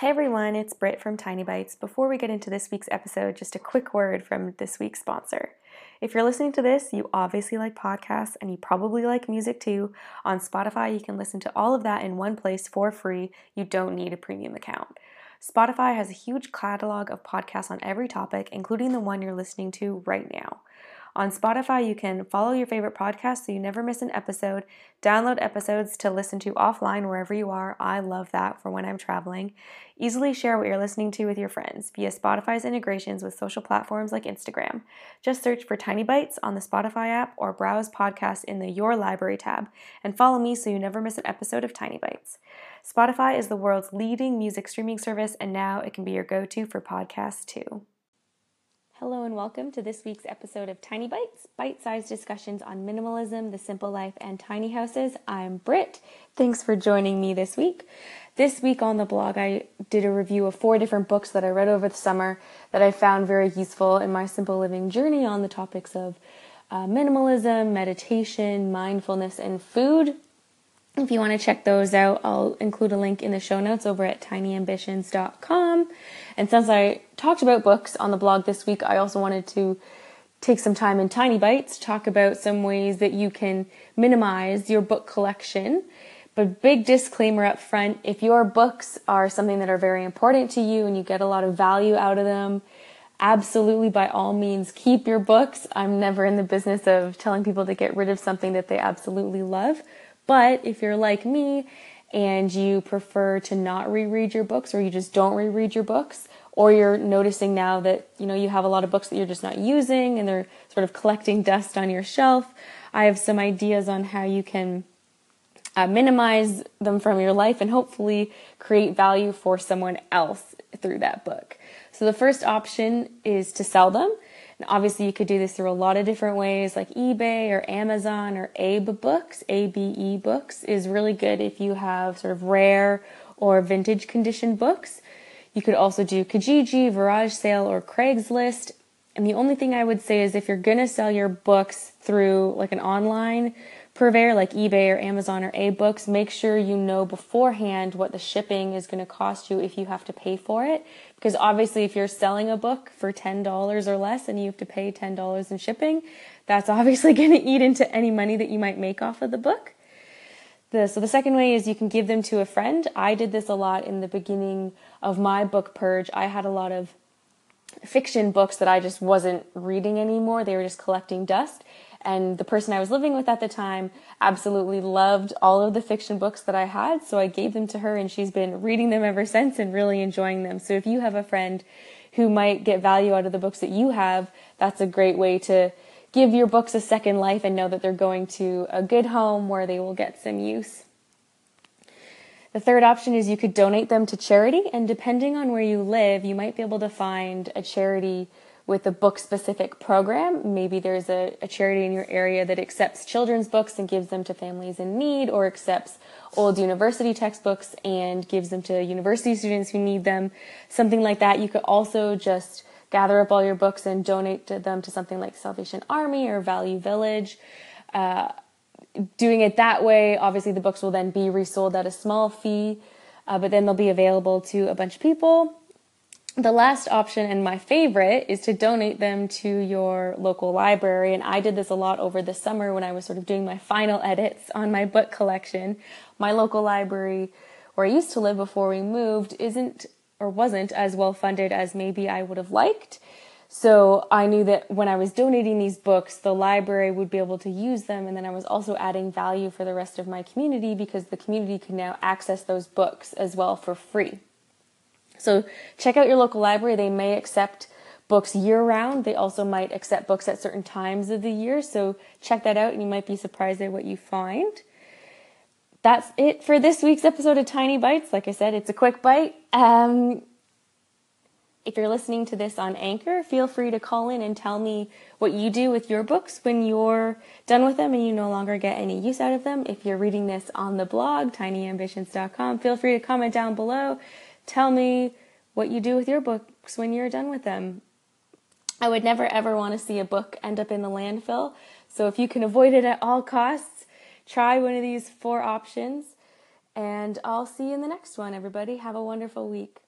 Hey everyone, it's Britt from Tiny Bites. Before we get into this week's episode, just a quick word from this week's sponsor. If you're listening to this, you obviously like podcasts and you probably like music too. On Spotify, you can listen to all of that in one place for free. You don't need a premium account. Spotify has a huge catalog of podcasts on every topic, including the one you're listening to right now. On Spotify, you can follow your favorite podcast so you never miss an episode, download episodes to listen to offline wherever you are. I love that for when I'm traveling. Easily share what you're listening to with your friends via Spotify's integrations with social platforms like Instagram. Just search for Tiny Bites on the Spotify app or browse podcasts in the Your Library tab and follow me so you never miss an episode of Tiny Bites. Spotify is the world's leading music streaming service, and now it can be your go to for podcasts too. Hello and welcome to this week's episode of Tiny Bites, bite sized discussions on minimalism, the simple life, and tiny houses. I'm Britt. Thanks for joining me this week. This week on the blog, I did a review of four different books that I read over the summer that I found very useful in my simple living journey on the topics of uh, minimalism, meditation, mindfulness, and food. If you want to check those out, I'll include a link in the show notes over at tinyambitions.com. And since I talked about books on the blog this week, I also wanted to take some time in Tiny Bites, talk about some ways that you can minimize your book collection. But big disclaimer up front, if your books are something that are very important to you and you get a lot of value out of them, absolutely by all means keep your books. I'm never in the business of telling people to get rid of something that they absolutely love. But if you're like me and you prefer to not reread your books or you just don't reread your books, or you're noticing now that you know you have a lot of books that you're just not using and they're sort of collecting dust on your shelf, I have some ideas on how you can uh, minimize them from your life and hopefully create value for someone else through that book. So the first option is to sell them. And obviously, you could do this through a lot of different ways, like eBay or Amazon or Abe Books. ABE Books is really good if you have sort of rare or vintage condition books. You could also do Kijiji, VarageSale, or Craigslist. And the only thing I would say is if you're going to sell your books through like an online purveyor like eBay or Amazon or A-Books, make sure you know beforehand what the shipping is going to cost you if you have to pay for it. Because obviously, if you're selling a book for $10 or less and you have to pay $10 in shipping, that's obviously going to eat into any money that you might make off of the book. The, so the second way is you can give them to a friend. I did this a lot in the beginning of my book purge. I had a lot of fiction books that I just wasn't reading anymore. They were just collecting dust. And the person I was living with at the time absolutely loved all of the fiction books that I had. So I gave them to her and she's been reading them ever since and really enjoying them. So if you have a friend who might get value out of the books that you have, that's a great way to give your books a second life and know that they're going to a good home where they will get some use. The third option is you could donate them to charity, and depending on where you live, you might be able to find a charity with a book specific program. Maybe there's a, a, charity in your area that accepts children's books and gives them to families in need, or accepts old university textbooks and gives them to university students who need them. Something like that. You could also just gather up all your books and donate to them to something like Salvation Army or Value Village. Uh, doing it that way, obviously the books will then be resold at a small fee, uh, but then they'll be available to a bunch of people the last option and my favorite is to donate them to your local library. And I did this a lot over the summer when I was sort of doing my final edits on my book collection. My local library, where I used to live before we moved, isn't or wasn't as well funded as maybe I would have liked. So I knew that when I was donating these books, the library would be able to use them. And then I was also adding value for the rest of my community because the community could now access those books as well for free. So check out your local library. They may accept books year round. They also might accept books at certain times of the year. So check that out and you might be surprised at what you find. That's it for this week's episode of Tiny Bites. Like I said, it's a quick bite. Um, if you're listening to this on Anchor, feel free to call in and tell me what you do with your books when you're done with them and you no longer get any use out of them. If you're reading this on the blog, tinyambitions.com, feel free to comment down below Tell me what you do with your books when you're done with them. I would never ever want to see a book end up in the landfill. So if you can avoid it at all costs, try one of these four options. And I'll see you in the next one, everybody. Have a wonderful week.